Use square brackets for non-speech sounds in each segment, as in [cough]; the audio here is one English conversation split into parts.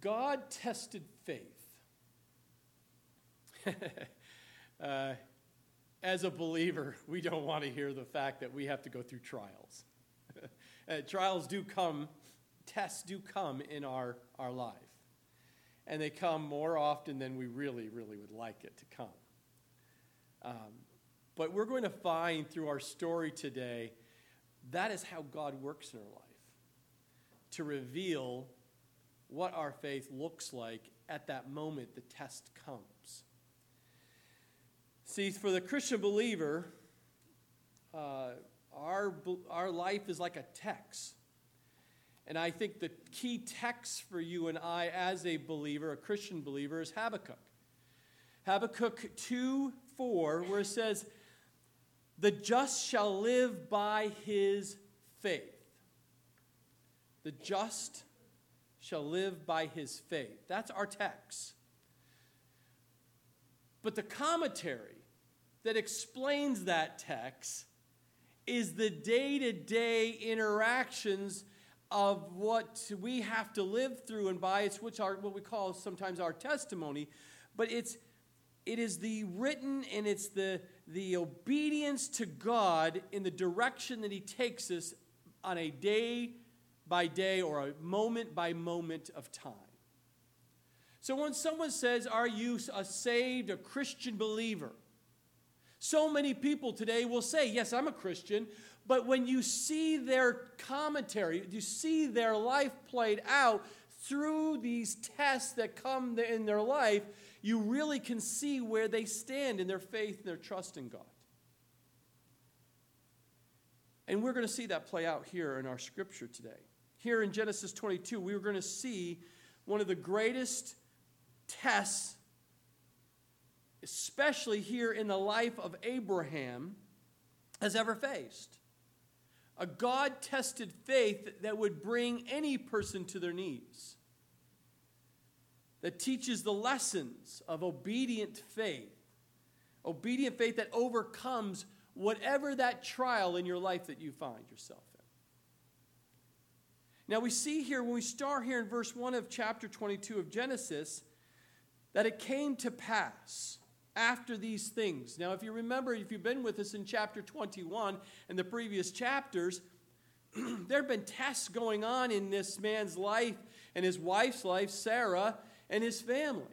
God tested faith. [laughs] uh, as a believer, we don't want to hear the fact that we have to go through trials. [laughs] uh, trials do come, tests do come in our, our life. And they come more often than we really, really would like it to come. Um, but we're going to find through our story today that is how God works in our life to reveal what our faith looks like at that moment the test comes. See, for the Christian believer, uh, our, our life is like a text. And I think the key text for you and I as a believer, a Christian believer, is Habakkuk. Habakkuk 2 4, where it says, The just shall live by his faith. The just shall live by his faith. That's our text. But the commentary that explains that text is the day to day interactions of what we have to live through and by. It's which are what we call sometimes our testimony, but it's it is the written and it's the the obedience to God in the direction that He takes us on a day by day or a moment by moment of time. So when someone says, Are you a saved, a Christian believer? So many people today will say, Yes, I'm a Christian. But when you see their commentary, you see their life played out through these tests that come in their life, you really can see where they stand in their faith and their trust in God. And we're going to see that play out here in our scripture today. Here in Genesis 22, we are going to see one of the greatest tests especially here in the life of Abraham, has ever faced. A God tested faith that would bring any person to their knees, that teaches the lessons of obedient faith, obedient faith that overcomes whatever that trial in your life that you find yourself. Now, we see here, when we start here in verse 1 of chapter 22 of Genesis, that it came to pass after these things. Now, if you remember, if you've been with us in chapter 21 and the previous chapters, [clears throat] there have been tests going on in this man's life and his wife's life, Sarah, and his family.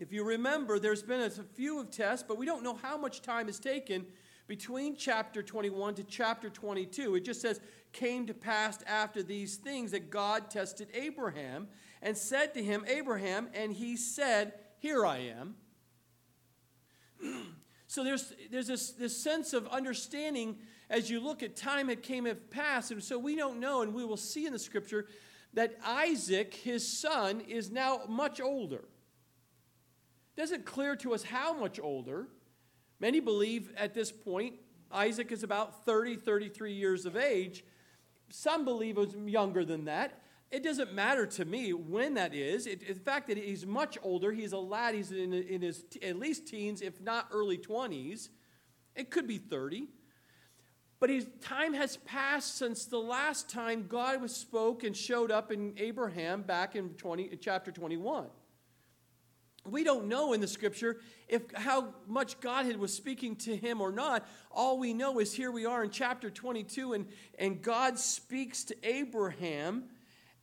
If you remember, there's been a few of tests, but we don't know how much time is taken between chapter 21 to chapter 22. It just says, came to pass after these things that God tested Abraham and said to him, Abraham, and he said, Here I am. [clears throat] so there's, there's this, this sense of understanding as you look at time it came and passed. And so we don't know, and we will see in the scripture that Isaac, his son, is now much older. Doesn't clear to us how much older. Many believe at this point Isaac is about 30, 33 years of age. Some believe it was younger than that. It doesn't matter to me when that is. It, the fact that he's much older, he's a lad, he's in, in his t- at least teens, if not early 20s. It could be 30. But his time has passed since the last time God was spoke and showed up in Abraham back in 20, chapter 21. We don't know in the scripture if how much God had was speaking to him or not. All we know is here we are in chapter 22, and, and God speaks to Abraham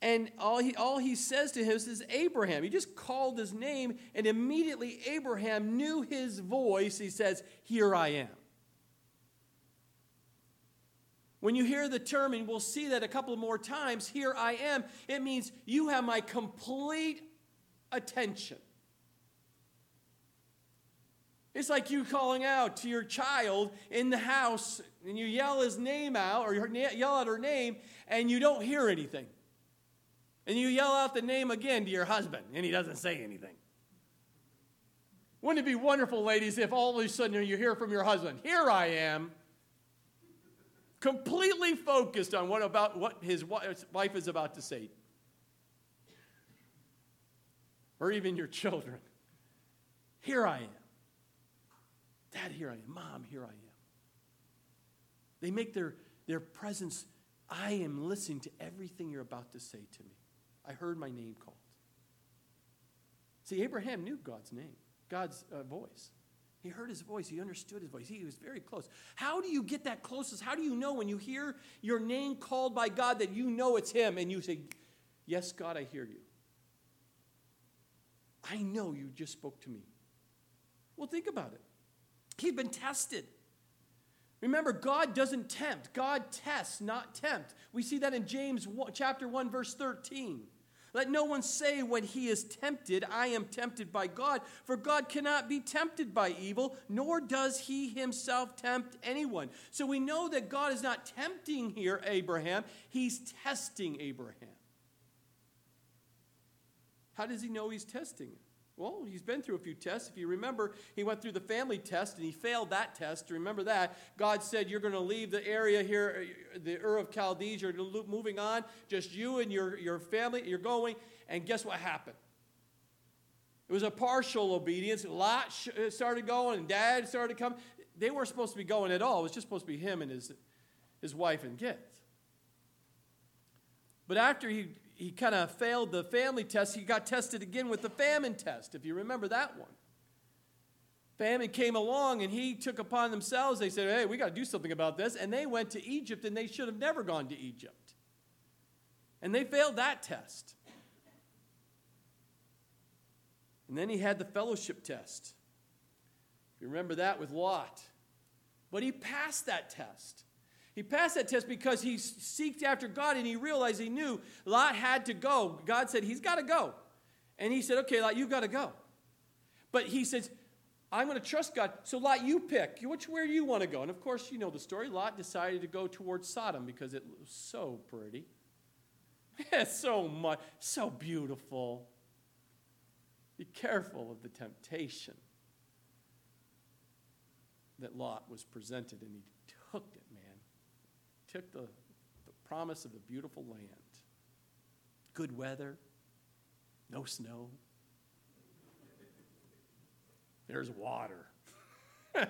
and all he, all he says to him is Abraham. He just called his name, and immediately Abraham knew his voice. He says, Here I am. When you hear the term, and we'll see that a couple more times, here I am, it means you have my complete attention. It's like you calling out to your child in the house and you yell his name out or you yell out her name and you don't hear anything and you yell out the name again to your husband and he doesn't say anything. Wouldn't it be wonderful, ladies, if all of a sudden you hear from your husband, Here I am, completely focused on what about what his wife is about to say. Or even your children. Here I am. Dad, here I am. Mom, here I am. They make their, their presence, I am listening to everything you're about to say to me. I heard my name called. See, Abraham knew God's name, God's uh, voice. He heard his voice. He understood his voice. He was very close. How do you get that closest? How do you know when you hear your name called by God that you know it's him and you say, Yes, God, I hear you? I know you just spoke to me. Well, think about it. He'd been tested. Remember, God doesn't tempt. God tests, not tempt. We see that in James 1, chapter 1, verse 13. Let no one say when he is tempted, I am tempted by God, for God cannot be tempted by evil, nor does he himself tempt anyone. So we know that God is not tempting here Abraham, he's testing Abraham. How does he know he's testing him? Well, he's been through a few tests. If you remember, he went through the family test and he failed that test. Remember that. God said, You're going to leave the area here, the Ur of Chaldees. You're moving on. Just you and your, your family. You're going. And guess what happened? It was a partial obedience. Lot uh, started going and dad started coming. They weren't supposed to be going at all. It was just supposed to be him and his, his wife and kids. But after he he kind of failed the family test. He got tested again with the famine test, if you remember that one. Famine came along and he took upon themselves, they said, Hey, we got to do something about this. And they went to Egypt and they should have never gone to Egypt. And they failed that test. And then he had the fellowship test. You remember that with Lot. But he passed that test. He passed that test because he seeked after God and he realized he knew Lot had to go. God said, He's got to go. And he said, Okay, Lot, you've got to go. But he says, I'm going to trust God. So, Lot, you pick. Which where you want to go? And of course, you know the story. Lot decided to go towards Sodom because it was so pretty. [laughs] It's so much, so beautiful. Be careful of the temptation that Lot was presented, and he took it took the, the promise of the beautiful land. Good weather, no snow. There's water. [laughs]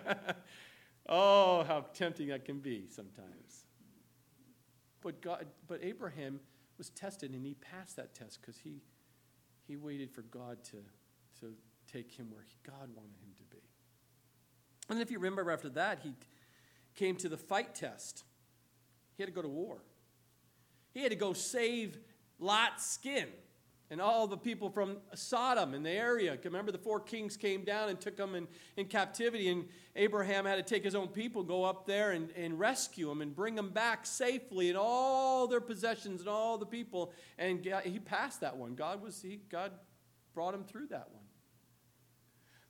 oh, how tempting that can be sometimes. But God, but Abraham was tested and he passed that test because he, he waited for God to, to take him where he, God wanted him to be. And if you remember after that, he came to the fight test. He had to go to war. He had to go save Lot's skin and all the people from Sodom in the area. Remember, the four kings came down and took them in, in captivity, and Abraham had to take his own people, go up there and, and rescue them and bring them back safely and all their possessions and all the people. And he passed that one. God was he, God brought him through that one.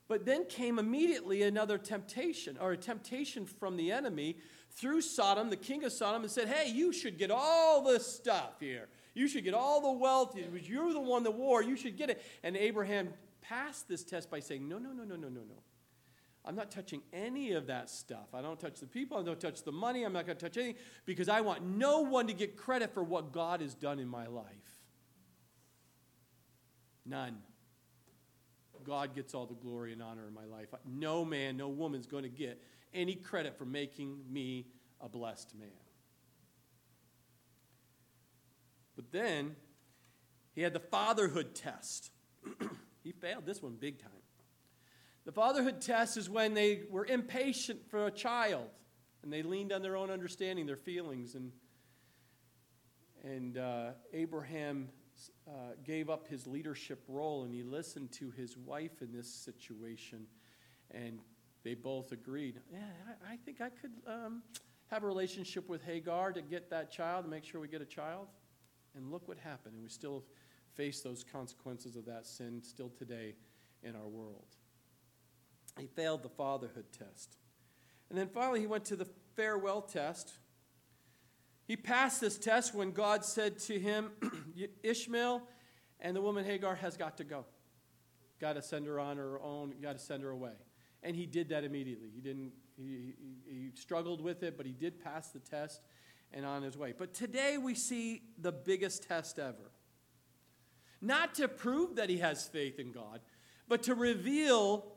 But then came immediately another temptation, or a temptation from the enemy through Sodom, the king of Sodom, and said, Hey, you should get all this stuff here. You should get all the wealth. You're the one that war. You should get it. And Abraham passed this test by saying, No, no, no, no, no, no, no. I'm not touching any of that stuff. I don't touch the people. I don't touch the money. I'm not going to touch anything because I want no one to get credit for what God has done in my life. None. God gets all the glory and honor in my life. No man, no woman's going to get any credit for making me a blessed man. But then he had the fatherhood test. [clears throat] he failed this one big time. The fatherhood test is when they were impatient for a child and they leaned on their own understanding, their feelings. And, and uh, Abraham uh, gave up his leadership role and he listened to his wife in this situation. And they both agreed, yeah, I, I think I could um, have a relationship with Hagar to get that child, to make sure we get a child. And look what happened. And we still face those consequences of that sin still today in our world. He failed the fatherhood test. And then finally, he went to the farewell test. He passed this test when God said to him, [clears throat] Ishmael and the woman Hagar has got to go. Got to send her on her own, got to send her away. And he did that immediately. He didn't, he, he, he struggled with it, but he did pass the test and on his way. But today we see the biggest test ever. Not to prove that he has faith in God, but to reveal,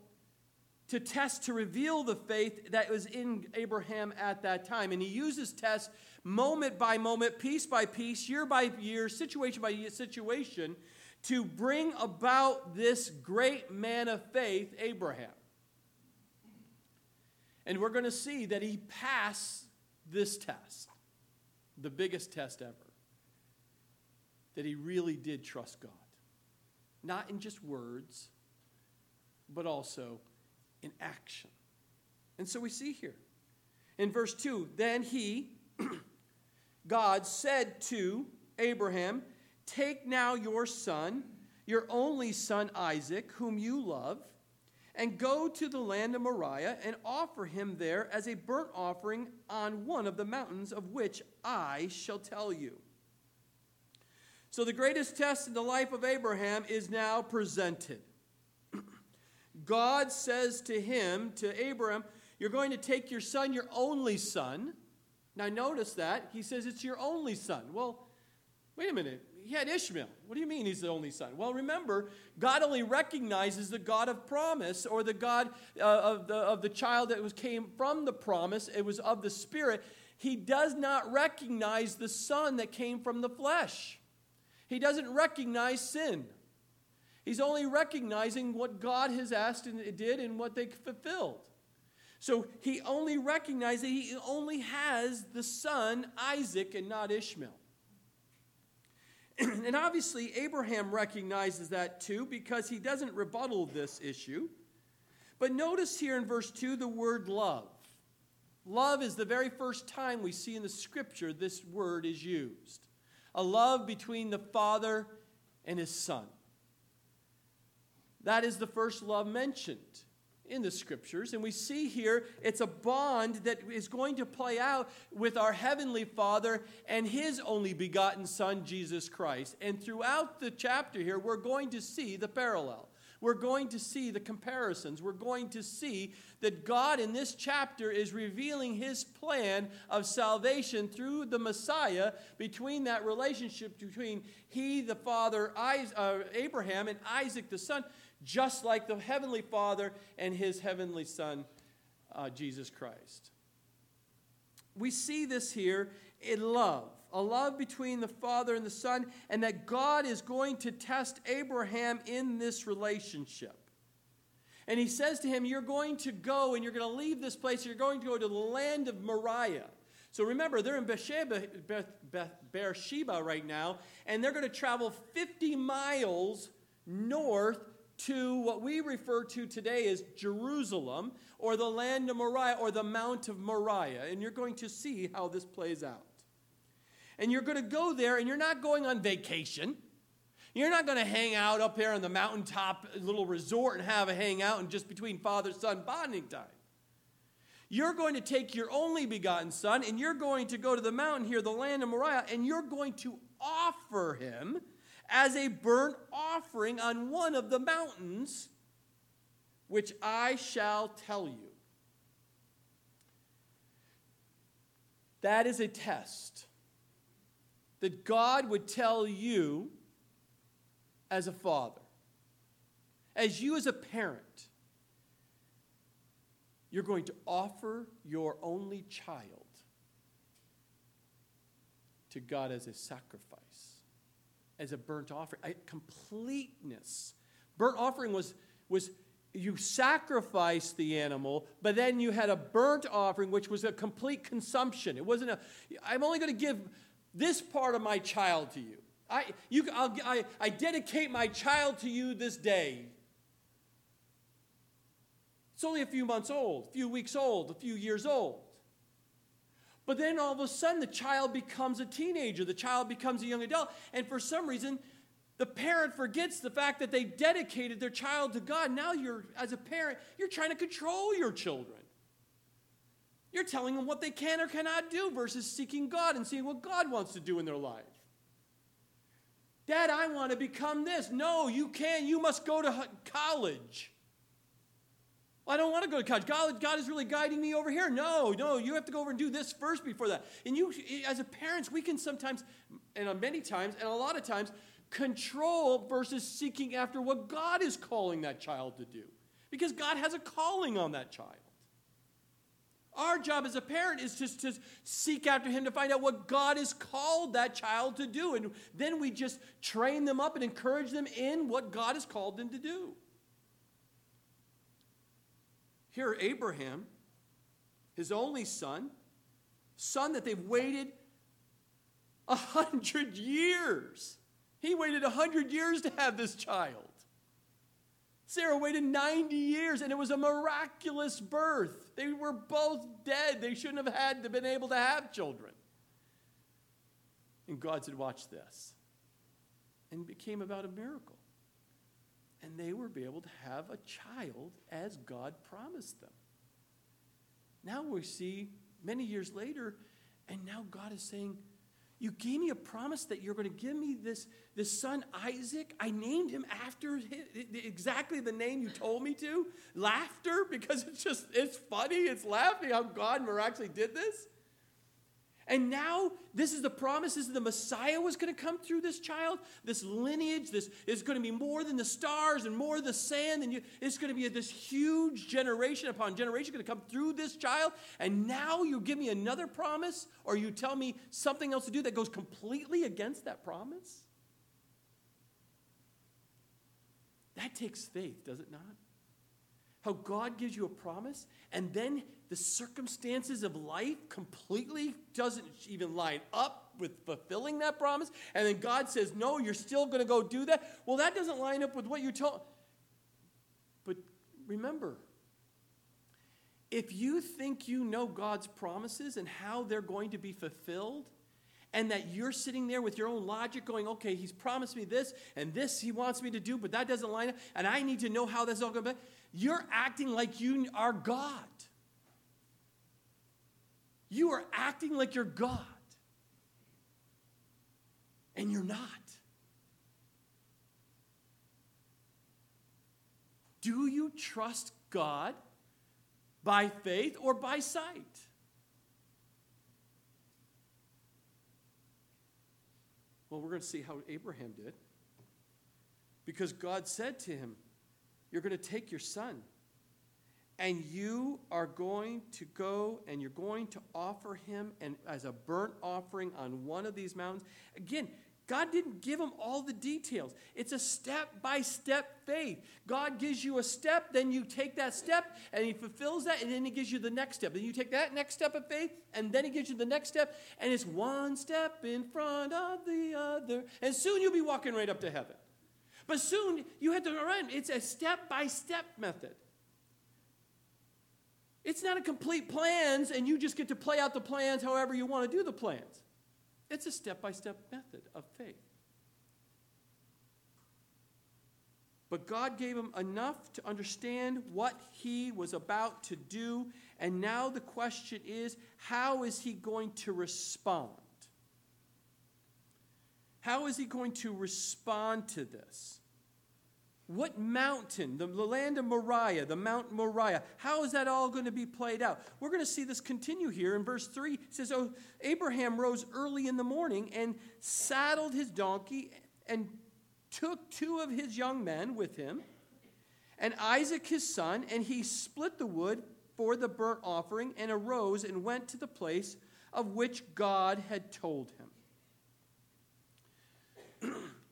to test, to reveal the faith that was in Abraham at that time. And he uses tests moment by moment, piece by piece, year by year, situation by situation, to bring about this great man of faith, Abraham. And we're going to see that he passed this test, the biggest test ever. That he really did trust God. Not in just words, but also in action. And so we see here in verse 2 then he, [clears throat] God, said to Abraham, Take now your son, your only son Isaac, whom you love, and go to the land of Moriah and offer him there as a burnt offering on one of the mountains of which I shall tell you. So, the greatest test in the life of Abraham is now presented. [clears throat] God says to him, to Abraham, You're going to take your son, your only son. Now, notice that. He says it's your only son. Well, wait a minute he had Ishmael. What do you mean he's the only son? Well, remember, God only recognizes the God of promise or the God uh, of, the, of the child that was, came from the promise. It was of the Spirit. He does not recognize the son that came from the flesh. He doesn't recognize sin. He's only recognizing what God has asked and did and what they fulfilled. So he only recognizes that he only has the son Isaac and not Ishmael. [clears throat] and obviously, Abraham recognizes that too because he doesn't rebuttal this issue. But notice here in verse 2 the word love. Love is the very first time we see in the scripture this word is used a love between the Father and his Son. That is the first love mentioned in the scriptures. And we see here it's a bond that is going to play out with our Heavenly Father and His only begotten Son, Jesus Christ. And throughout the chapter here, we're going to see the parallel. We're going to see the comparisons. We're going to see that God in this chapter is revealing his plan of salvation through the Messiah between that relationship between he, the father, uh, Abraham, and Isaac, the son just like the Heavenly Father and His Heavenly Son, uh, Jesus Christ. We see this here in love a love between the Father and the Son, and that God is going to test Abraham in this relationship. And he says to him, You're going to go and you're going to leave this place. You're going to go to the land of Moriah. So remember, they're in Beersheba, Beersheba right now, and they're going to travel 50 miles north to what we refer to today as Jerusalem or the land of Moriah or the Mount of Moriah. And you're going to see how this plays out. And you're going to go there and you're not going on vacation. You're not going to hang out up there on the mountaintop little resort and have a hangout and just between father son bonding time. You're going to take your only begotten son and you're going to go to the mountain here, the land of Moriah, and you're going to offer him as a burnt offering on one of the mountains, which I shall tell you. That is a test that God would tell you as a father, as you as a parent. You're going to offer your only child to God as a sacrifice as a burnt offering. Completeness. Burnt offering was, was you sacrificed the animal, but then you had a burnt offering, which was a complete consumption. It wasn't a, I'm only going to give this part of my child to you. I, you I, I dedicate my child to you this day. It's only a few months old, a few weeks old, a few years old. But then all of a sudden, the child becomes a teenager, the child becomes a young adult, and for some reason, the parent forgets the fact that they dedicated their child to God. Now you're, as a parent, you're trying to control your children. You're telling them what they can or cannot do versus seeking God and seeing what God wants to do in their life. Dad, I want to become this. No, you can't. You must go to college. I don't want to go to college. God, God is really guiding me over here. No, no, you have to go over and do this first before that. And you, as a parents, we can sometimes, and uh, many times, and a lot of times, control versus seeking after what God is calling that child to do. Because God has a calling on that child. Our job as a parent is just to seek after him to find out what God has called that child to do. And then we just train them up and encourage them in what God has called them to do. Here, Abraham, his only son, son that they've waited a hundred years. He waited a hundred years to have this child. Sarah waited 90 years and it was a miraculous birth. They were both dead. They shouldn't have had to been able to have children. And God said, Watch this. And it became about a miracle. And they were able to have a child as God promised them. Now we see many years later, and now God is saying, you gave me a promise that you're going to give me this, this son, Isaac. I named him after exactly the name you told me to. Laughter, because it's just, it's funny. It's laughing how God miraculously did this. And now, this is the promise. This is the Messiah was going to come through this child. This lineage, this is going to be more than the stars and more than the sand. And you, it's going to be this huge generation upon generation going to come through this child. And now you give me another promise, or you tell me something else to do that goes completely against that promise? That takes faith, does it not? How God gives you a promise, and then the circumstances of life completely doesn't even line up with fulfilling that promise. And then God says, No, you're still going to go do that. Well, that doesn't line up with what you told. But remember, if you think you know God's promises and how they're going to be fulfilled, and that you're sitting there with your own logic going, okay, he's promised me this and this he wants me to do, but that doesn't line up, and I need to know how that's all going to be, you're acting like you are God. You are acting like you're God. And you're not. Do you trust God by faith or by sight? Well, we're going to see how Abraham did. Because God said to him, You're going to take your son. And you are going to go and you're going to offer him and as a burnt offering on one of these mountains. Again god didn't give him all the details. It's a step by step faith. God gives you a step then you take that step and he fulfills that and then he gives you the next step. Then you take that next step of faith and then he gives you the next step and it's one step in front of the other. And soon you'll be walking right up to heaven but soon you had to run it's a step by step method it's not a complete plans and you just get to play out the plans however you want to do the plans. It's a step by step method of faith. But God gave him enough to understand what he was about to do. And now the question is how is he going to respond? How is he going to respond to this? What mountain? The, land of Moriah, the Mount Moriah. How is that all going to be played out? We're going to see this continue here in verse 3. It says, Oh, Abraham rose early in the morning and saddled his donkey and took two of his young men with him and Isaac his son, and he split the wood for the burnt offering and arose and went to the place of which God had told him.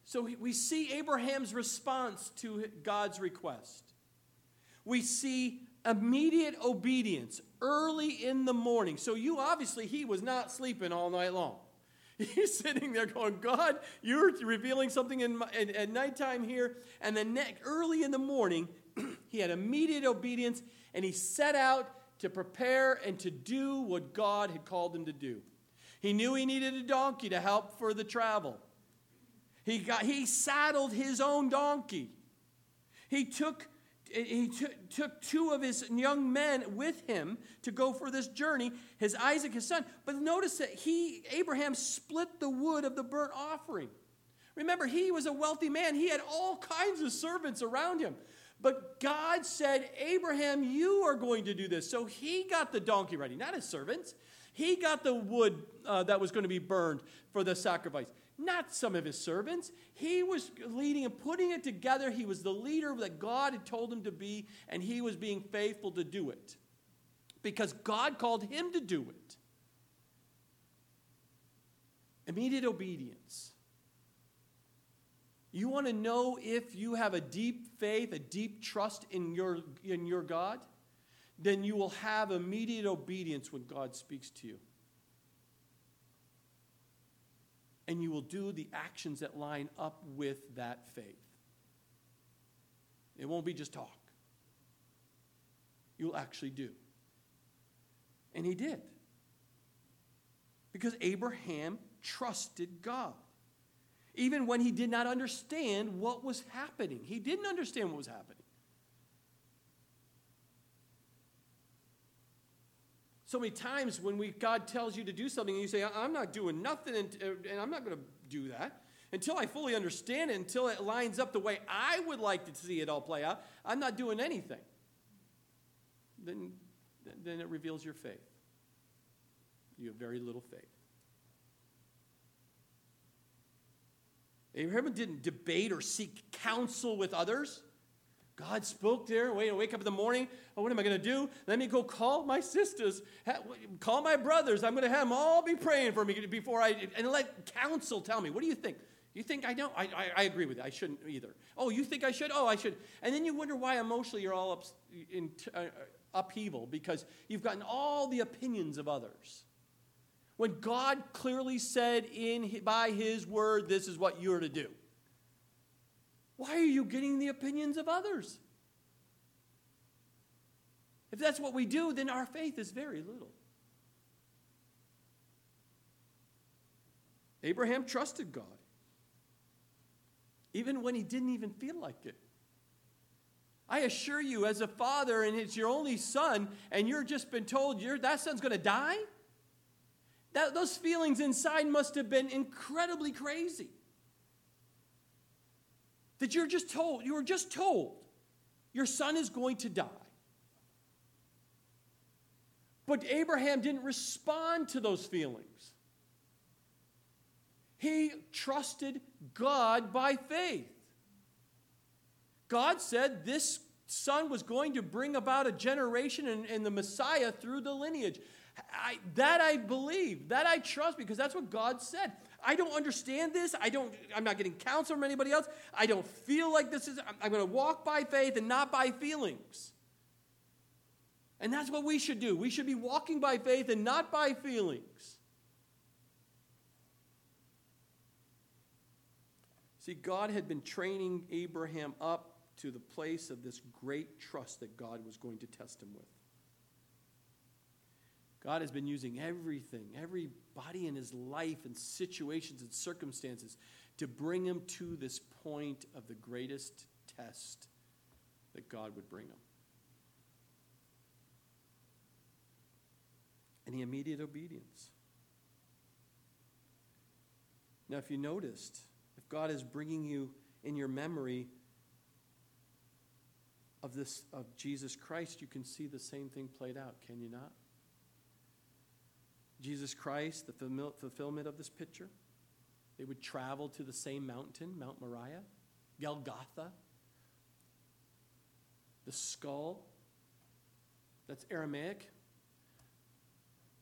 So we see Abraham's response to God's request. We see immediate obedience early in the morning. So you obviously, he was not sleeping all night long. [laughs] He's sitting there going, God, you're revealing something in, my, in at nighttime here. And then early in the morning, [clears throat] he had immediate obedience and he set out to prepare and to do what God had called him to do. He knew he needed a donkey to help for the travel. He, got, he saddled his own donkey. He took he took, took two of his young men with him to go for this journey, his Isaac, his son. But notice that he, Abraham, split the wood of the burnt offering. Remember, he was a wealthy man. He had all kinds of servants around him. But God said, Abraham, you are going to do this. So he got the donkey ready, not his servants. He got the wood uh, that was going to be burned for the sacrifice not some of his servants. He was leading and putting it together. He was the leader that God had told him to be, and he was being faithful to do it. because God called him to do it. Immediate obedience. You want to know if you have a deep faith, a deep trust in your, in your God? Then you will have immediate obedience when God speaks to you. And you will do the actions that line up with that faith. It won't be just talk, you'll actually do. And he did. Because Abraham trusted God. Even when he did not understand what was happening, he didn't understand what was happening. So many times when we, God tells you to do something and you say, I'm not doing nothing and, uh, and I'm not going to do that until I fully understand it, until it lines up the way I would like to see it all play out, I'm not doing anything. Then, then it reveals your faith. You have very little faith. Abraham didn't debate or seek counsel with others. God spoke there. Wait, wake up in the morning. Oh, what am I going to do? Let me go call my sisters, call my brothers. I'm going to have them all be praying for me before I, and let counsel tell me. What do you think? You think I don't? I, I, I agree with you. I shouldn't either. Oh, you think I should? Oh, I should. And then you wonder why emotionally you're all up, in uh, upheaval because you've gotten all the opinions of others when God clearly said in, by His word, this is what you're to do? Why are you getting the opinions of others? If that's what we do, then our faith is very little. Abraham trusted God, even when he didn't even feel like it. I assure you, as a father and it's your only son, and you're just been told you that son's going to die, that, those feelings inside must have been incredibly crazy. That you're just told, you were just told, your son is going to die. But Abraham didn't respond to those feelings. He trusted God by faith. God said this son was going to bring about a generation and, and the Messiah through the lineage. I, that I believe, that I trust because that's what God said. I don't understand this. I don't, I'm not getting counsel from anybody else. I don't feel like this is, I'm, going to walk by faith and not by feelings. And that's what we should do. We should be walking by faith and not by feelings. See, God had been training Abraham up to the place of this great trust that God was going to test him with. God has been using everything, everybody and his life and situations and circumstances to bring him to this point of the greatest test that God would bring him. And the immediate obedience. Now, if you noticed, if God is bringing you in your memory of this of Jesus Christ, you can see the same thing played out, can you not? Jesus Christ, the fulfillment of this picture. They would travel to the same mountain, Mount Moriah, Golgotha, the skull. That's Aramaic.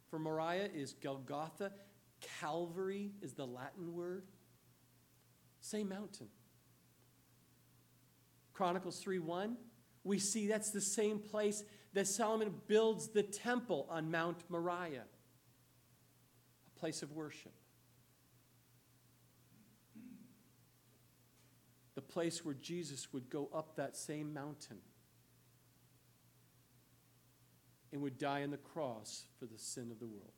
For Moriah is Golgotha. Calvary is the Latin word. Same mountain. Chronicles 3 1, we see that's the same place that Solomon builds the temple on Mount Moriah place of worship. The place where Jesus would go up that same mountain and would die on the cross for the sin of the world.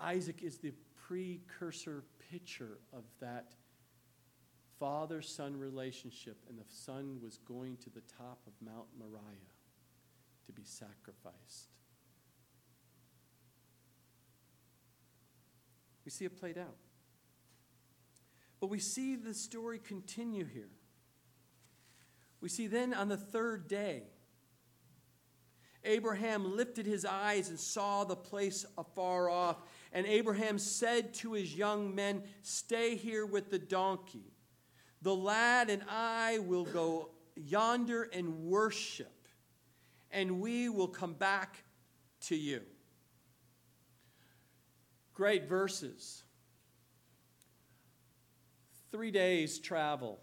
Isaac is the precursor picture of that father son relationship, and the son was going to the top of Mount Moriah to be sacrificed. We see it played out. But we see the story continue here. We see then on the third day, Abraham lifted his eyes and saw the place afar off. And Abraham said to his young men, Stay here with the donkey. The lad and I will go yonder and worship. and we will come back to you. Great verses. Three days' travel.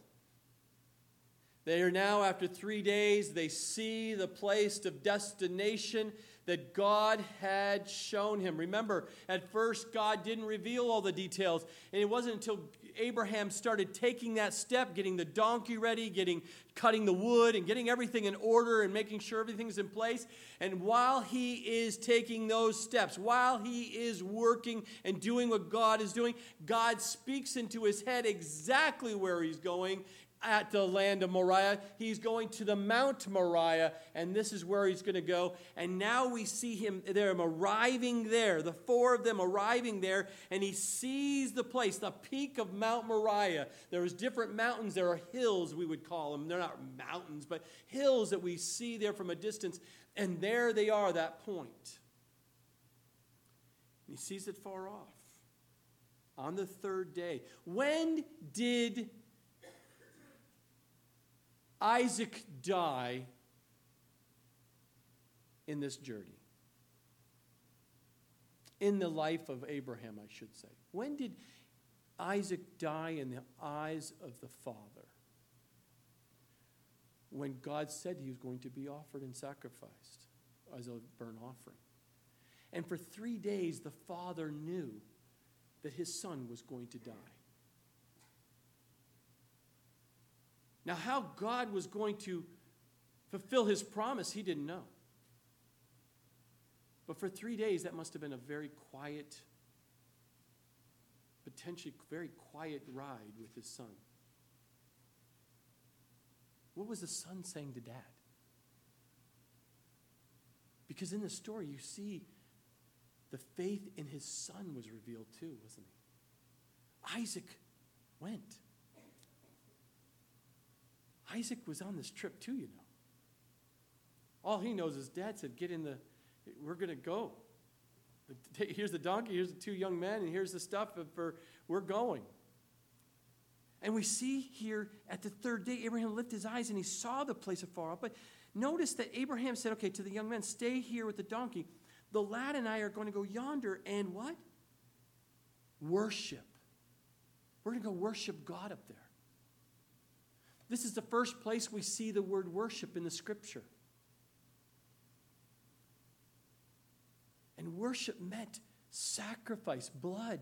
They are now, after three days, they see the place of destination that God had shown him. Remember, at first, God didn't reveal all the details, and it wasn't until Abraham started taking that step, getting the donkey ready, getting cutting the wood, and getting everything in order and making sure everything's in place. And while he is taking those steps, while he is working and doing what God is doing, God speaks into his head exactly where he's going at the land of Moriah. He's going to the Mount Moriah, and this is where he's going to go. And now we see him them arriving there, the four of them arriving there, and he sees the place, the peak of Mount Moriah. There's different mountains, there are hills, we would call them. They're not mountains, but hills that we see there from a distance. And there they are, that point. And he sees it far off on the third day. When did Isaac die in this journey? In the life of Abraham, I should say. When did Isaac die in the eyes of the Father? When God said he was going to be offered and sacrificed as a burnt offering. And for three days, the Father knew that his son was going to die. Now, how God was going to fulfill his promise, he didn't know. But for three days, that must have been a very quiet, potentially very quiet ride with his son. What was the son saying to dad? Because in the story, you see the faith in his son was revealed too, wasn't he? Isaac went. Isaac was on this trip too, you know. All he knows is dad said, Get in the, we're going to go. [laughs] Here's the donkey, here's the two young men, and here's the stuff for, we're going. And we see here at the third day, Abraham lifted his eyes and he saw the place afar off. But notice that Abraham said, Okay, to the young men, stay here with the donkey. The lad and I are going to go yonder and what? Worship. We're going to go worship God up there. This is the first place we see the word worship in the scripture. And worship meant sacrifice, blood.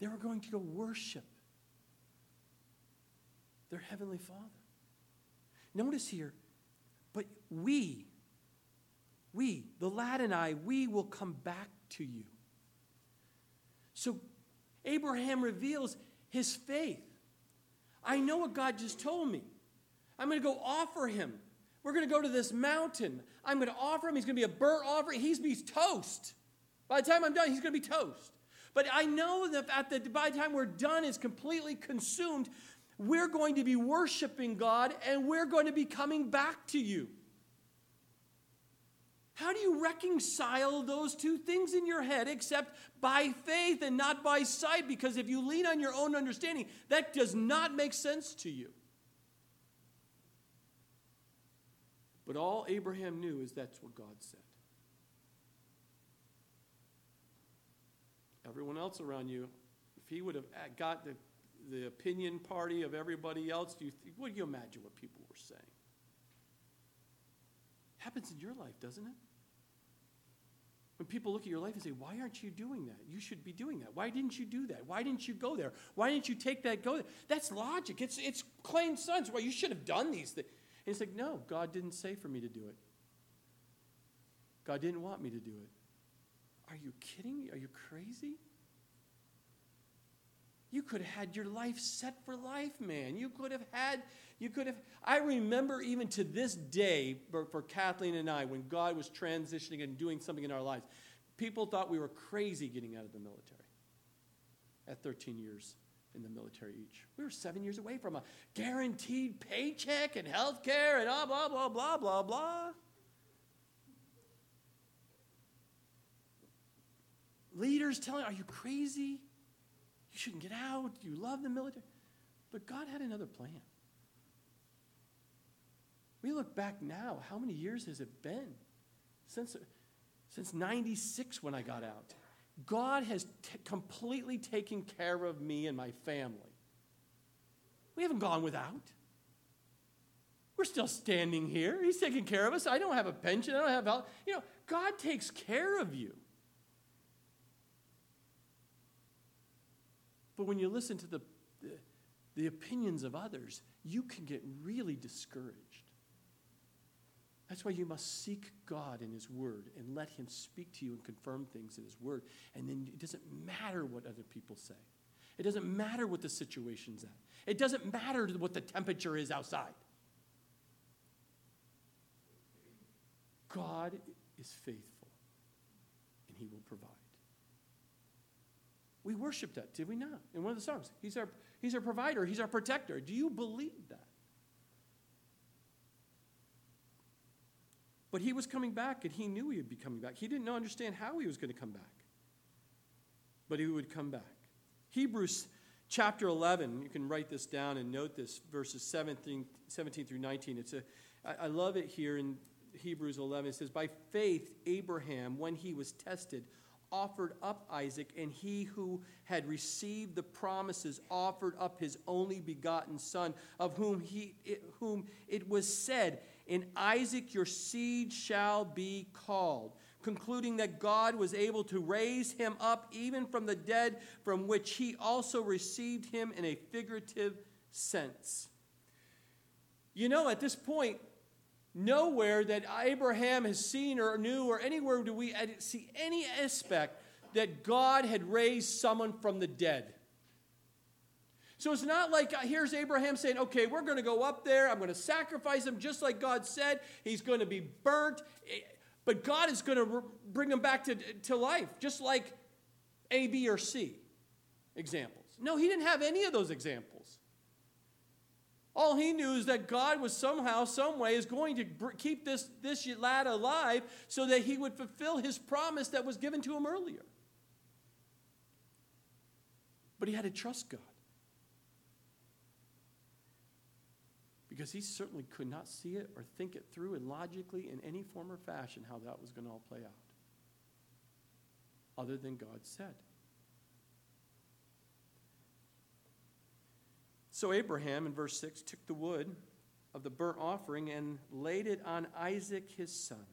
They were going to go worship their Heavenly Father. Notice here, but we, we, the lad and I, we will come back to you. So Abraham reveals his faith. I know what God just told me. I'm going to go offer him. We're going to go to this mountain. I'm going to offer him. He's going to be a burnt offering. He's be toast. By the time I'm done, he's going to be toast. But I know that at the, by the time we're done, is completely consumed. We're going to be worshiping God and we're going to be coming back to you. How do you reconcile those two things in your head except by faith and not by sight? Because if you lean on your own understanding, that does not make sense to you. But all Abraham knew is that's what God said. Everyone else around you, if he would have got the, the opinion party of everybody else, do you what do you imagine what people were saying? Happens in your life, doesn't it? When people look at your life and say, Why aren't you doing that? You should be doing that. Why didn't you do that? Why didn't you go there? Why didn't you take that go there? That's logic. It's, it's plain sense. Well, you should have done these things. And it's like, No, God didn't say for me to do it. God didn't want me to do it. Are you kidding me? Are you crazy? You could have had your life set for life, man. You could have had, you could have. I remember even to this day for, for, Kathleen and I, when God was transitioning and doing something in our lives, people thought we were crazy getting out of the military at 13 years in the military each. We were seven years away from a guaranteed paycheck and health care and blah, blah, blah, blah, blah, blah. Leaders telling, Are you crazy? You shouldn't get out. You love the military. But God had another plan. We look back now, how many years has it been? Since, since 96 when I got out. God has t- completely taken care of me and my family. We haven't gone without. We're still standing here. He's taking care of us. I don't have a pension. I don't have help. You know, God takes care of you. But when you listen to the, the, opinions of others, you can get really discouraged. That's why you must seek God in His Word and let Him speak to you and confirm things in His Word. And then it doesn't matter what other people say, it doesn't matter what the situation's at, it doesn't matter what the temperature is outside. God is faithful and He will provide. We worshiped that, did we not? In one of the songs. He's our, he's our provider, He's our protector. Do you believe that? But he was coming back, and he knew he would be coming back. He didn't understand how he was going to come back, but he would come back. Hebrews chapter 11, you can write this down and note this, verses 17, 17 through 19. It's a, I, I love it here in Hebrews 11. It says, By faith, Abraham, when he was tested, offered up Isaac, and he who had received the promises offered up his only begotten son, of whom, he, it, whom it was said, in Isaac your seed shall be called, concluding that God was able to raise him up even from the dead, from which he also received him in a figurative sense. You know, at this point, nowhere that Abraham has seen or knew, or anywhere do we see any aspect that God had raised someone from the dead. So it's not like uh, here's Abraham saying, okay, we're going to go up there. I'm going to sacrifice him just like God said. He's going to be burnt. Eh, but God is going to bring him back to, to life, just like A, B, or C examples. No, he didn't have any of those examples. All he knew is that God was somehow, some way, is going to keep this, this lad alive so that he would fulfill his promise that was given to him earlier. But he had to trust God. because he certainly could not see it or think it through and logically in any form or fashion how that was going to all play out, other than God said. So Abraham, in verse 6, took the wood of the burnt offering and laid it on Isaac his son.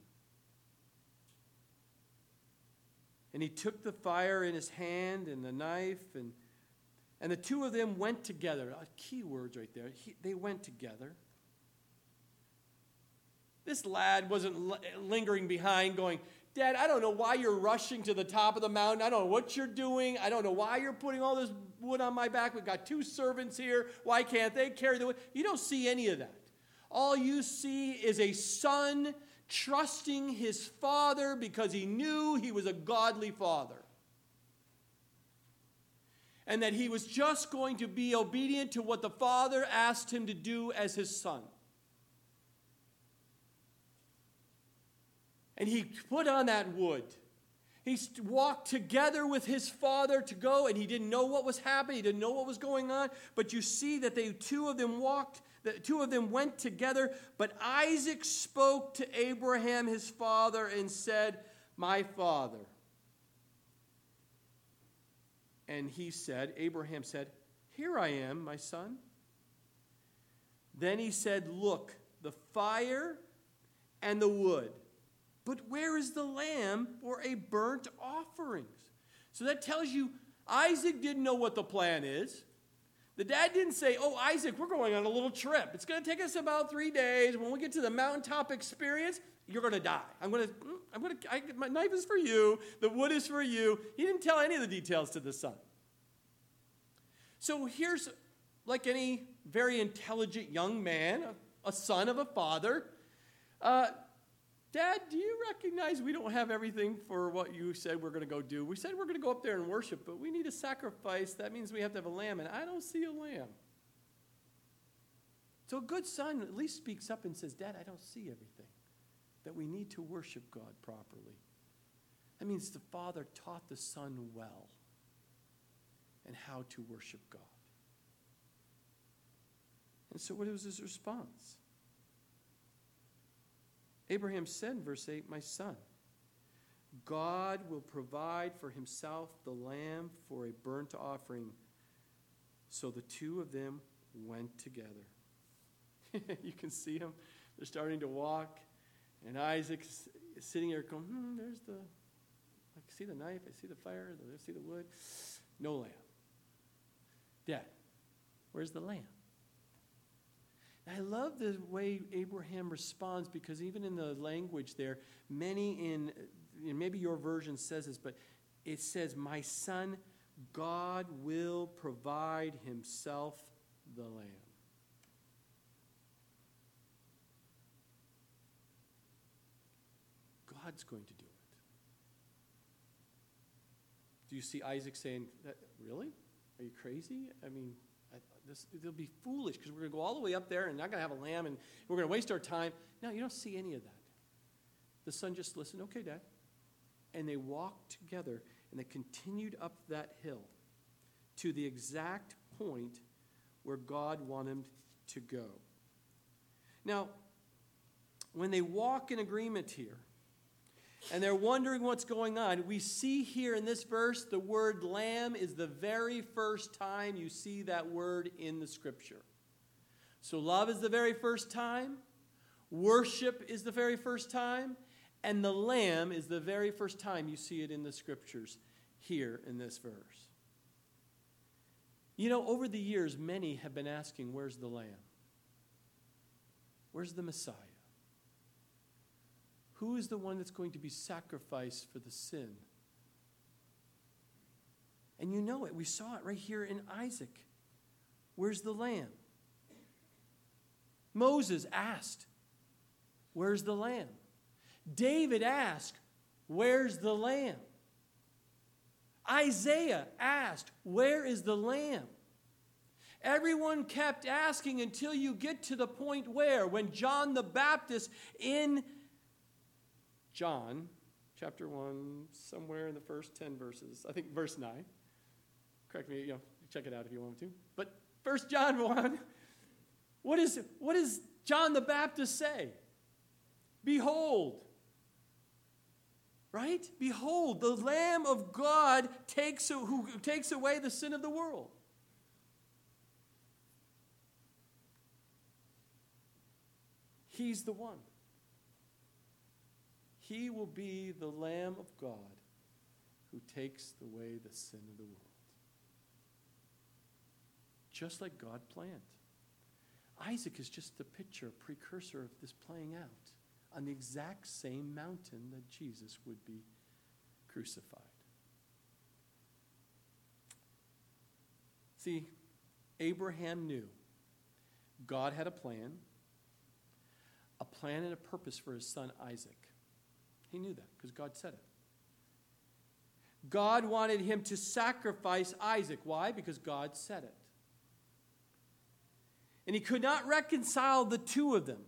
And he took the fire in his hand and the knife and and the two of them went together. Key words right there. He, they went together. This lad wasn't lingering behind going, Dad, I don't know why you're rushing to the top of the mountain. I don't know what you're doing. I don't know why you're putting all this wood on my back. We've got two servants here. Why can't they carry the wood? You don't see any of that. All you see is a son trusting his father because he knew he was a godly father and that he was just going to be obedient to what the Father asked him to do as his son. And he put on that wood. He walked together with his father to go, and he didn't know what was happening. He didn't know what was going on. But you see that they two of them walked, the two of them went together. But Isaac spoke to Abraham, his father, and said, My father. And he said, Abraham said, Here I am, my son. Then he said, Look, the fire and the wood, but where is the lamb for a burnt offerings? So that tells you Isaac didn't know what the plan is. The dad didn't say, Oh, Isaac, we're going on a little trip. It's going to take us about three days. When we get to the mountaintop experience, you're going to die. I'm going to, mm, I'm going to, I, my knife is for you. The wood is for you. He didn't tell any of the details to the son. So here's, like any very intelligent young man, a, a son of a father. Uh, Dad, do you recognize we don't have everything for what you said we're going to go do? We said we're going to go up there and worship, but we need a sacrifice. That means we have to have a lamb, and I don't see a lamb. So a good son at least speaks up and says, Dad, I don't see everything. That we need to worship God properly. That means the father taught the son well and how to worship God. And so, what was his response? Abraham said in verse 8, My son, God will provide for himself the lamb for a burnt offering. So the two of them went together. [laughs] you can see them. They're starting to walk. And Isaac's sitting there going, hmm, there's the, I see the knife, I see the fire, I see the wood. No lamb. Dad, where's the lamb? I love the way Abraham responds because even in the language there, many in, maybe your version says this, but it says, My son, God will provide himself the lamb. God's going to do it. Do you see Isaac saying, Really? Are you crazy? I mean, this, it'll be foolish because we're going to go all the way up there and not going to have a lamb and we're going to waste our time. No, you don't see any of that. The son just listened, okay, Dad. And they walked together and they continued up that hill to the exact point where God wanted to go. Now, when they walk in agreement here, and they're wondering what's going on. We see here in this verse the word lamb is the very first time you see that word in the scripture. So, love is the very first time, worship is the very first time, and the lamb is the very first time you see it in the scriptures here in this verse. You know, over the years, many have been asking, Where's the lamb? Where's the Messiah? Who is the one that's going to be sacrificed for the sin? And you know it. We saw it right here in Isaac. Where's the lamb? Moses asked, Where's the lamb? David asked, Where's the lamb? Isaiah asked, Where is the lamb? Everyone kept asking until you get to the point where, when John the Baptist in John chapter 1, somewhere in the first 10 verses, I think verse 9. Correct me, you know, check it out if you want to. But First John 1, what, is, what does John the Baptist say? Behold, right? Behold, the Lamb of God takes, who takes away the sin of the world. He's the one. He will be the Lamb of God who takes away the sin of the world. Just like God planned. Isaac is just a picture, precursor of this playing out on the exact same mountain that Jesus would be crucified. See, Abraham knew God had a plan, a plan and a purpose for his son Isaac. He knew that because God said it. God wanted him to sacrifice Isaac. Why? Because God said it. And he could not reconcile the two of them.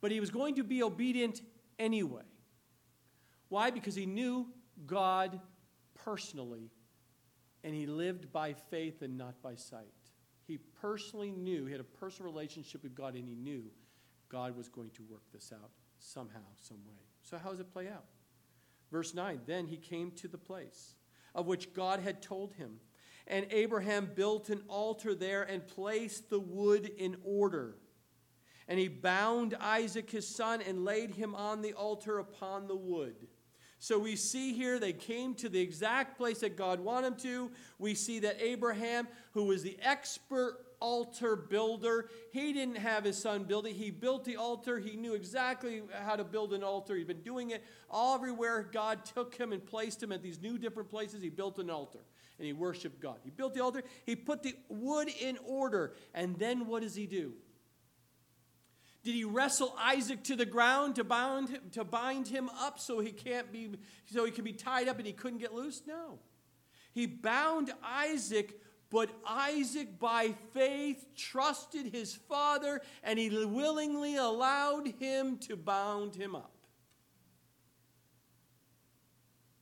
But he was going to be obedient anyway. Why? Because he knew God personally and he lived by faith and not by sight. He personally knew, he had a personal relationship with God, and he knew God was going to work this out somehow, some way. So, how does it play out? Verse 9 Then he came to the place of which God had told him. And Abraham built an altar there and placed the wood in order. And he bound Isaac his son and laid him on the altar upon the wood. So we see here they came to the exact place that God wanted them to. We see that Abraham, who was the expert altar builder. He didn't have his son build it. He built the altar. He knew exactly how to build an altar. He'd been doing it all everywhere. God took him and placed him at these new different places. He built an altar and he worshiped God. He built the altar. He put the wood in order. And then what does he do? Did he wrestle Isaac to the ground to bind him, to bind him up so he can't be so he can be tied up and he couldn't get loose? No. He bound Isaac but Isaac, by faith, trusted his father and he willingly allowed him to bound him up.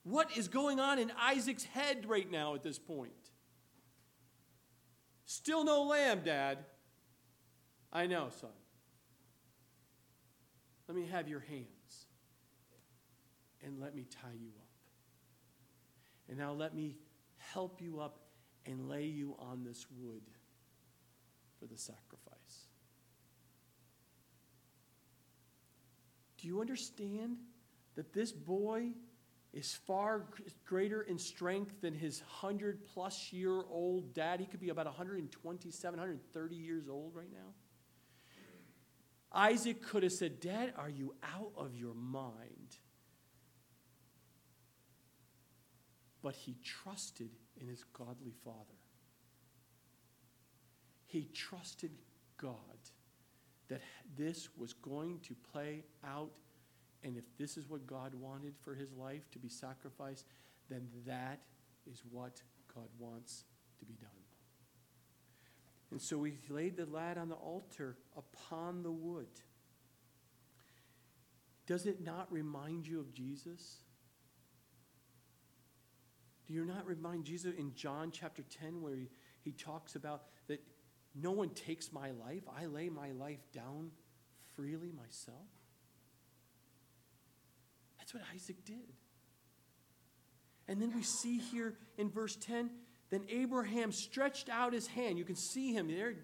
What is going on in Isaac's head right now at this point? Still no lamb, Dad. I know, son. Let me have your hands and let me tie you up. And now let me help you up and lay you on this wood for the sacrifice. Do you understand that this boy is far greater in strength than his 100 plus year old dad? He could be about 127, 130 years old right now. Isaac could have said, Dad, are you out of your mind? But he trusted in his godly father. He trusted God that this was going to play out. And if this is what God wanted for his life to be sacrificed, then that is what God wants to be done. And so he laid the lad on the altar upon the wood. Does it not remind you of Jesus? Do you not remind Jesus in John chapter 10 where he, he talks about that no one takes my life? I lay my life down freely myself. That's what Isaac did. And then we see here in verse 10 then Abraham stretched out his hand. You can see him there.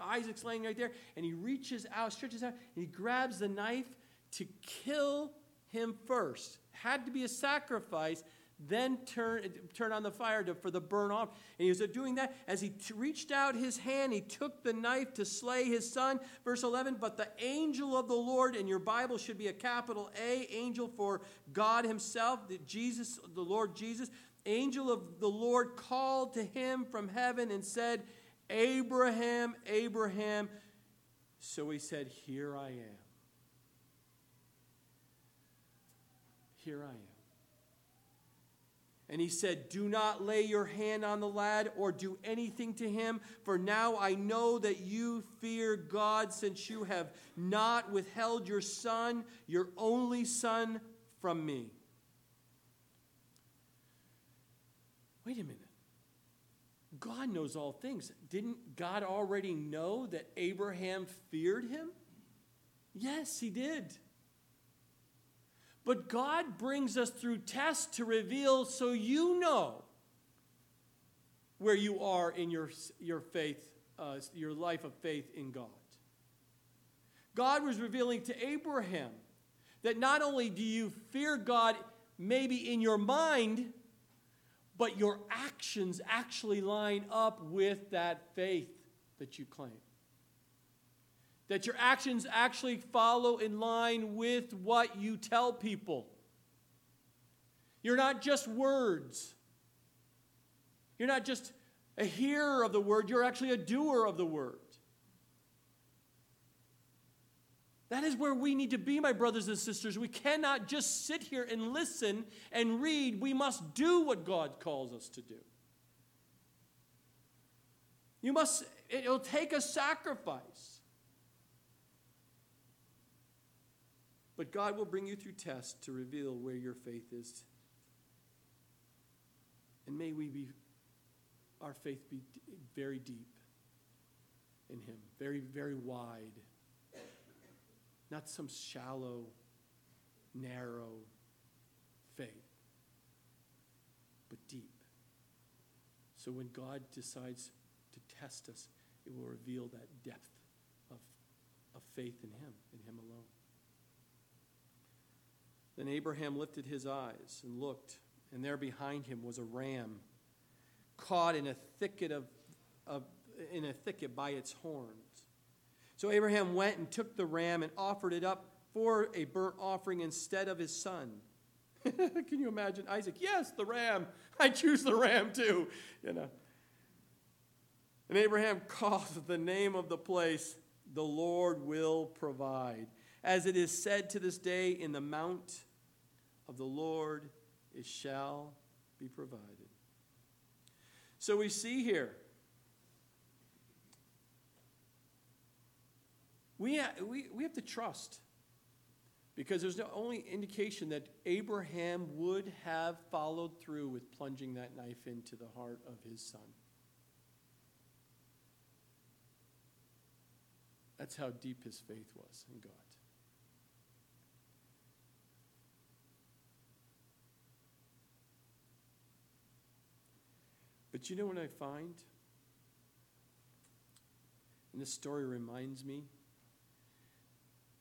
Isaac's laying right there. And he reaches out, stretches out, and he grabs the knife to kill him first. Had to be a sacrifice, then turn, turn on the fire to, for the burn off. And he was doing that. As he t- reached out his hand, he took the knife to slay his son. Verse 11, but the angel of the Lord, and your Bible should be a capital A, angel for God himself, the Jesus, the Lord Jesus angel of the Lord called to him from heaven and said, Abraham, Abraham. So he said, Here I am. Here I am. And he said, Do not lay your hand on the lad or do anything to him, for now I know that you fear God, since you have not withheld your son, your only son, from me. wait a minute. God knows all things. Didn't God already know that Abraham feared him? Yes, he did. But God brings us through tests to reveal so you know where you are in your, your faith, uh, your life of faith in God. God was revealing to Abraham that not only do you fear God maybe in your mind, but your actions actually line up with that faith that you claim. That your actions actually follow in line with what you tell people. You're not just words. You're not just a hearer of the word, you're actually a doer of the word. That is where we need to be, my brothers and sisters. We cannot just sit here and listen and read. We must do what God calls us to do. You must, it'll take a sacrifice. But God will bring you through tests to reveal where your faith is. And may we be, our faith be very deep in Him, very, very wide not some shallow, narrow faith, but deep. So when God decides to test us, it will reveal that depth of, of faith in Him, in Him alone. Then Abraham lifted his eyes and looked, and there behind him was a ram caught in a thicket of, of in a thicket by its horns. So Abraham went and took the ram and offered it up for a burnt offering instead of his son. [laughs] Can you imagine Isaac? Yes, the ram. I choose the ram too. You know. And Abraham [laughs] called the name of the place, the Lord will provide. As it is said to this day, in the mount of the Lord it shall be provided. So we see here we, we, we have to trust because there's no only indication that Abraham would have followed through with plunging that knife into the heart of his son. That's how deep his faith was in God. But you know what I find? And this story reminds me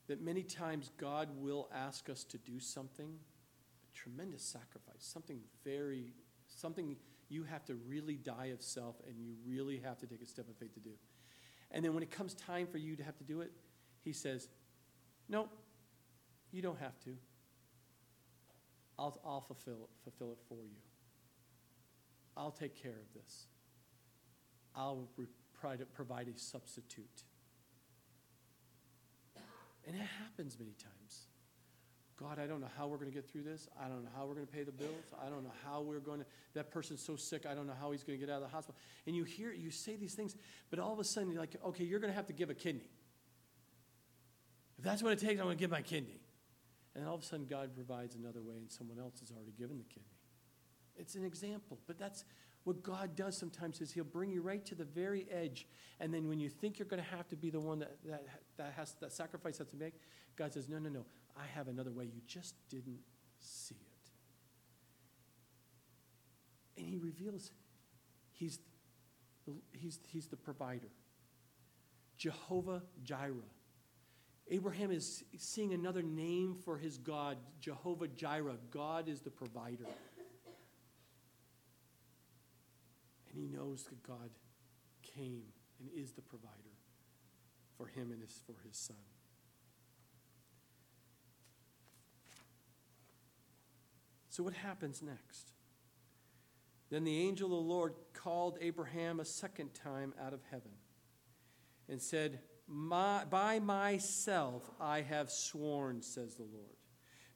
that many times God will ask us to do something, a tremendous sacrifice, something very, something you have to really die of self and you really have to take a step of faith to do. And then when it comes time for you to have to do it, He says, No, you don't have to. I'll, I'll fulfill, fulfill it for you. I'll take care of this. I'll provide a substitute. And it happens many times. God, I don't know how we're going to get through this. I don't know how we're going to pay the bills. I don't know how we're going to, that person's so sick, I don't know how he's going to get out of the hospital. And you hear, you say these things, but all of a sudden you're like, okay, you're going to have to give a kidney. If that's what it takes, I'm going to give my kidney. And all of a sudden God provides another way and someone else has already given the kidney. It's an example, but that's what God does sometimes is He'll bring you right to the very edge. And then when you think you're going to have to be the one that, that, that has that sacrifice has to make, God says, No, no, no. I have another way. You just didn't see it. And He reveals He's, he's, he's the provider. Jehovah Jireh. Abraham is seeing another name for his God, Jehovah Jireh. God is the provider. And he knows that God came and is the provider for him and his, for his son. So, what happens next? Then the angel of the Lord called Abraham a second time out of heaven and said, my, By myself I have sworn, says the Lord,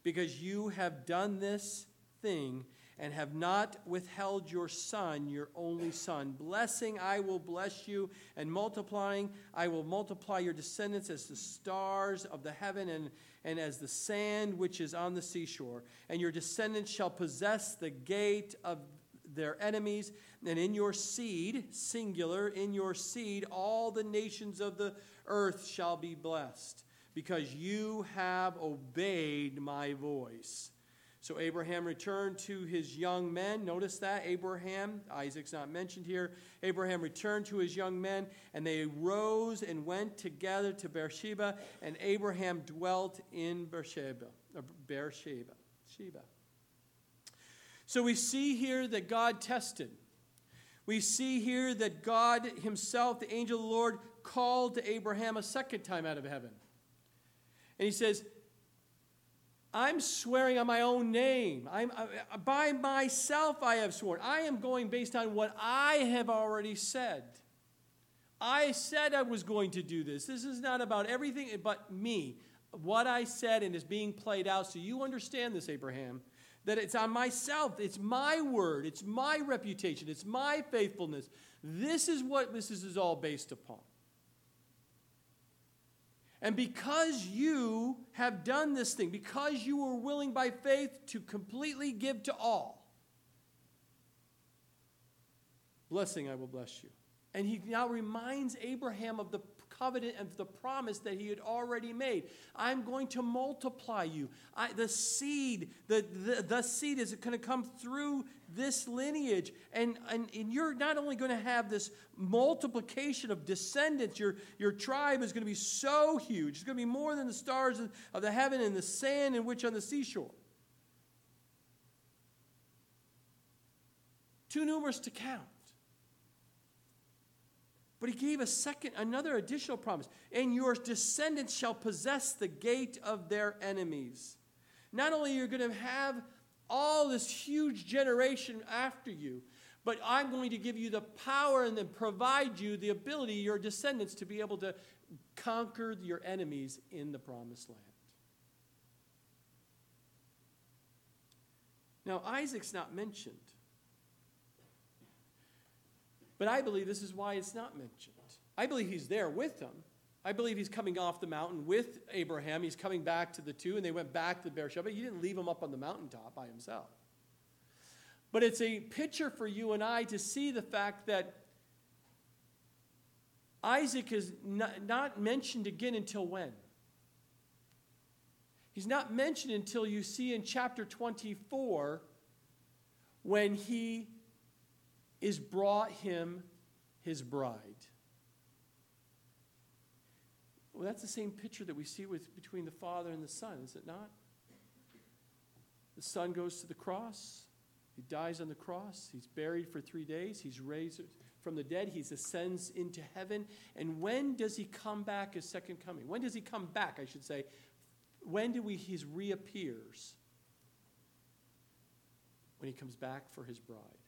because you have done this thing and have not withheld your son, your only son. Blessing, I will bless you, and multiplying, I will multiply your descendants as the stars of the heaven and, and as the sand which is on the seashore. And your descendants shall possess the gate of their enemies, and in your seed, singular, in your seed, all the nations of the earth shall be blessed, because you have obeyed my voice. So Abraham returned to his young men. Notice that Abraham, Isaac's not mentioned here. Abraham returned to his young men, and they rose and went together to Beersheba, and Abraham dwelt in Beersheba. Uh, Beersheba. Sheba. So we see here that God tested. We see here that God Himself, the angel of the Lord, called to Abraham a second time out of heaven. And He says, I'm swearing on my own name. I'm, I, by myself, I have sworn. I am going based on what I have already said. I said I was going to do this. This is not about everything eh, but me. What I said and is being played out. So you understand this, Abraham, that it's on myself. It's my word. It's my reputation. It's my faithfulness. This is what this is all based upon. And because you have done this thing, because you were willing by faith to completely give to all, blessing I will bless you. And he now reminds Abraham of the covenant and the promise that he had already made. I'm going to multiply you. I, the seed, the, the, the seed is going to come through this lineage. And, and, and you're not only going to have this multiplication of descendants, your, your tribe is going to be so huge. It's going to be more than the stars of the heaven and the sand in which on the seashore. Too numerous to count. But he gave a second, another additional promise. And your descendants shall possess the gate of their enemies. Not only are you going to have all this huge generation after you, but I'm going to give you the power and then provide you the ability, your descendants, to be able to conquer your enemies in the promised land. Now, Isaac's not mentioned. But I believe this is why it's not mentioned. I believe he's there with them. I believe he's coming off the mountain with Abraham. He's coming back to the two, and they went back to Beersheba. He didn't leave them up on the mountaintop by himself. But it's a picture for you and I to see the fact that Isaac is not, not mentioned again until when? He's not mentioned until you see in chapter 24 when he is brought him his bride. Well, that's the same picture that we see with, between the Father and the Son, is it not? The Son goes to the cross. He dies on the cross. He's buried for three days. He's raised from the dead. He ascends into heaven. And when does he come back his second coming? When does he come back, I should say? When do we, he reappears? When he comes back for his bride.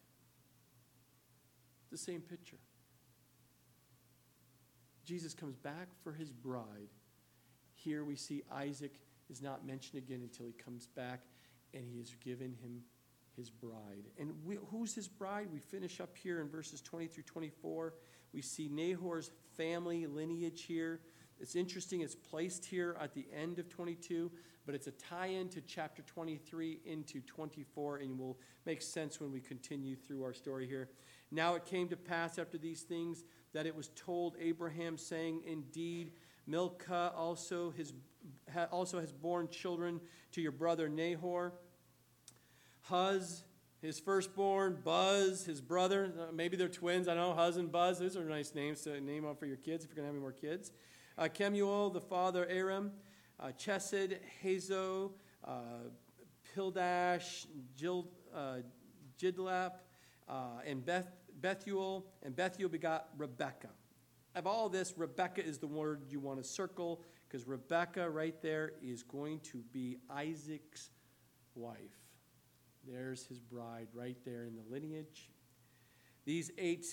The same picture. Jesus comes back for his bride. Here we see Isaac is not mentioned again until he comes back and he has given him his bride. And we, who's his bride? We finish up here in verses 20 through 24. We see Nahor's family lineage here. It's interesting, it's placed here at the end of 22, but it's a tie in to chapter 23 into 24, and will make sense when we continue through our story here. Now it came to pass after these things that it was told Abraham, saying, Indeed, Milcah also, also has borne children to your brother Nahor. Huz, his firstborn, Buz, his brother, uh, maybe they're twins, I don't know, Huz and Buz. those are nice names to name on for your kids if you're going to have any more kids. Uh, Kemuel, the father, Aram, uh, Chesed, Hazo, uh, Pildash, Jil, uh, Jidlaph, uh, and Beth, Bethuel, and Bethuel begot Rebekah. Of all this, Rebekah is the word you want to circle because Rebekah right there is going to be Isaac's wife. There's his bride right there in the lineage. These eight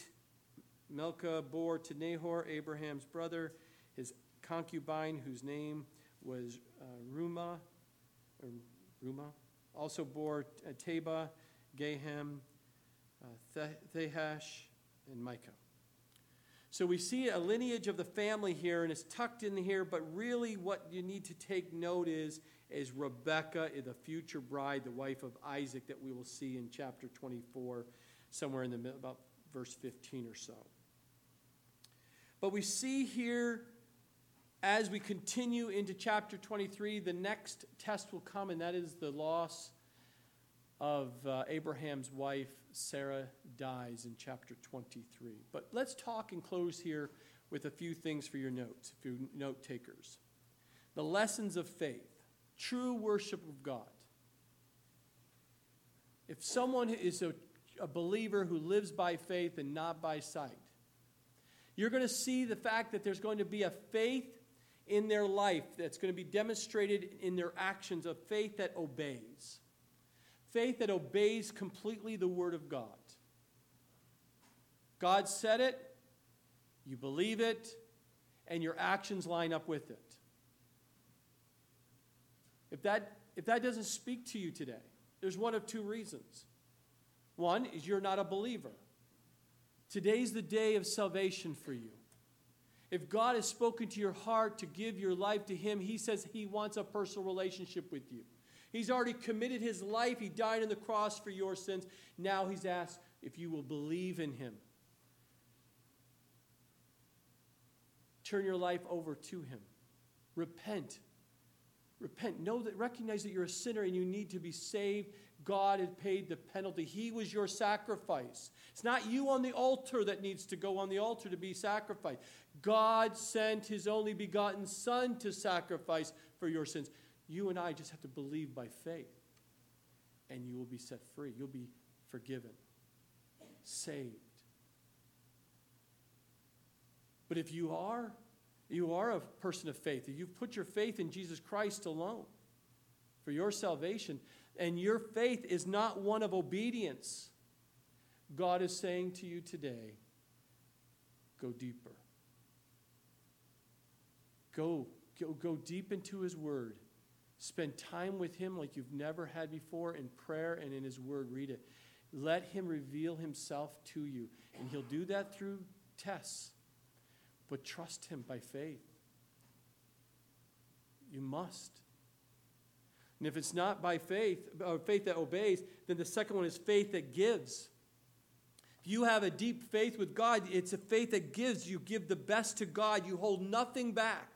Milcah bore to Nahor, Abraham's brother, his concubine, whose name was uh, Ruma, Ruma, also bore uh, Tebah, Gaham, uh, Uh, Thehash, and Micah. So we see a lineage of the family here, and it's tucked in here, but really what you need to take note is, is Rebekah, eh, the future bride, the wife of Isaac, that we will see in chapter 24, somewhere in the about verse 15 or so. But we see here, as we continue into chapter 23, the next test will come, and that is the loss of uh, Abraham's wife, Sarah, dies in chapter 23. But let's talk and close here with a few things for your notes, if you note takers. The lessons of faith, true worship of God. If someone is a, a believer who lives by faith and not by sight, you're going to see the fact that there's going to be a faith in their life that's going to be demonstrated in their actions, a faith that obeys faith that obeys completely the Word of God. God said it, you believe it, and your actions line up with it. If that, if that doesn't speak to you today, there's one of two reasons. One is you're not a believer. Today's the day of salvation for you. If God has spoken to your heart to give your life to Him, He says He wants a personal relationship with you. He's already committed his life. He died on the cross for your sins. Now he's asked if you will believe in him. Turn your life over to him. Repent. Repent. Know that recognize that you're a sinner and you need to be saved. God had paid the penalty. He was your sacrifice. It's not you on the altar that needs to go on the altar to be sacrificed. God sent his only begotten Son to sacrifice for your sins. You and I just have to believe by faith, and you will be set free. You'll be forgiven, saved. But if you are, you are a person of faith, if you've put your faith in Jesus Christ alone for your salvation, and your faith is not one of obedience, God is saying to you today, go deeper. Go, go, go deep into His Word. Spend time with Him like you've never had before in prayer and in His Word. Read it. Let Him reveal Himself to you. And He'll do that through tests. But trust Him by faith. You must. And if it's not by faith, or faith that obeys, then the second one is faith that gives. If you have a deep faith with God, it's a faith that gives. You give the best to God, you hold nothing back.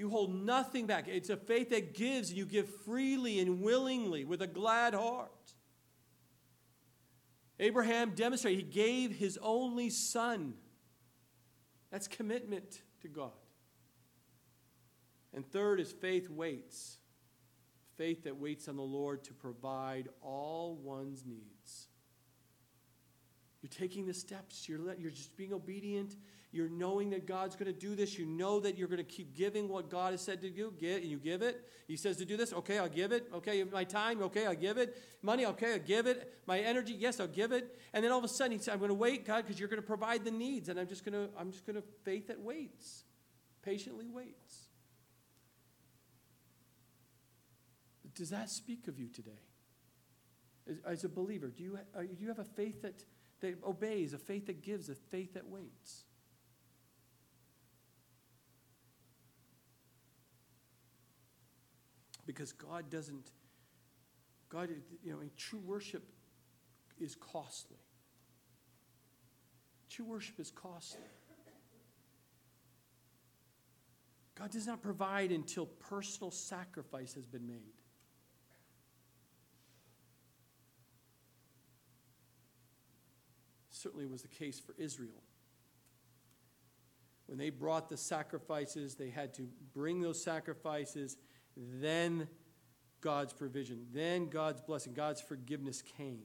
You hold nothing back. It's a faith that gives, and you give freely and willingly with a glad heart. Abraham demonstrated, he gave his only son. That's commitment to God. And third is faith waits. Faith that waits on the Lord to provide all one's needs. You're taking the steps, you're, let, you're just being obedient, you're knowing that God's going to do this. You know that you're going to keep giving what God has said to do. And you give it. He says to do this. Okay, I'll give it. Okay, my time. Okay, I'll give it. Money. Okay, I'll give it. My energy. Yes, I'll give it. And then all of a sudden, he said, "I'm going to wait, God, because you're going to provide the needs, and I'm just going to. I'm just going to faith that waits, patiently waits." Does that speak of you today? As, as a believer, do you, uh, do you have a faith that, that obeys, a faith that gives, a faith that waits? Because God doesn't, God, you know, true worship is costly. True worship is costly. God does not provide until personal sacrifice has been made. Certainly was the case for Israel. When they brought the sacrifices, they had to bring those sacrifices then God's provision, then God's blessing, God's forgiveness came.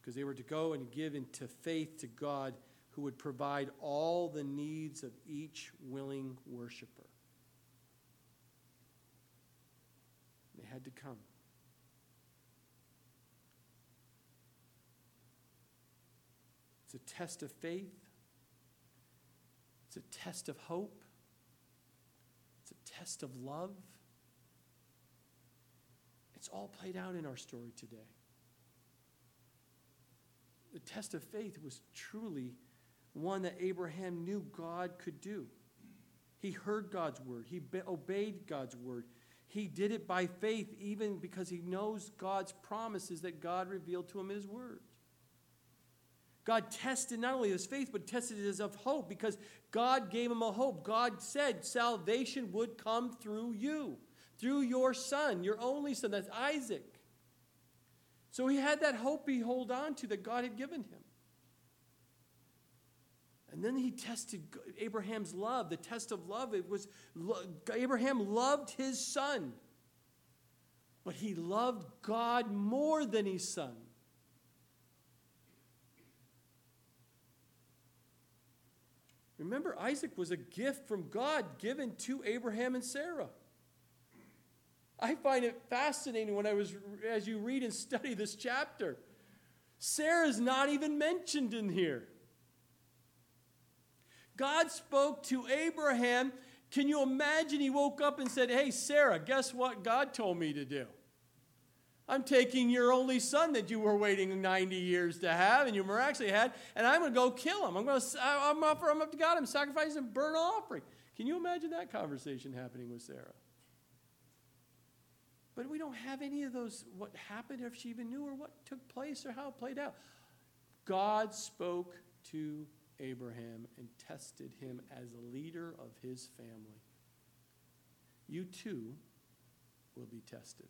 Because they were to go and give into faith to God who would provide all the needs of each willing worshiper. They had to come. It's a test of faith. It's a test of hope test of love. It's all played out in our story today. The test of faith was truly one that Abraham knew God could do. He heard God's word, he obeyed God's word. He did it by faith, even because he knows God's promises that God revealed to him in his word. God tested not only his faith, but tested as of hope because God gave him a hope. God said salvation would come through you, through your son, your only son, that's Isaac. So he had that hope he hold on to that God had given him. And then he tested Abraham's love. The test of love, it was Abraham loved his son. But he loved God more than his son. Remember, Isaac was a gift from God given to Abraham and Sarah. I find it fascinating when I was, as you read and study this chapter, Sarah's not even mentioned in here. God spoke to Abraham. Can you imagine he woke up and said, Hey, Sarah, guess what God told me to do? I'm taking your only son that you were waiting 90 years to have and you miraculously had, and I'm going to go kill him. I'm going to I'm offer him up to God. I'm sacrificing a burnt offering. Can you imagine that conversation happening with Sarah? But we don't have any of those, what happened, if she even knew, or what took place, or how it played out. God spoke to Abraham and tested him as a leader of his family. You too will be tested.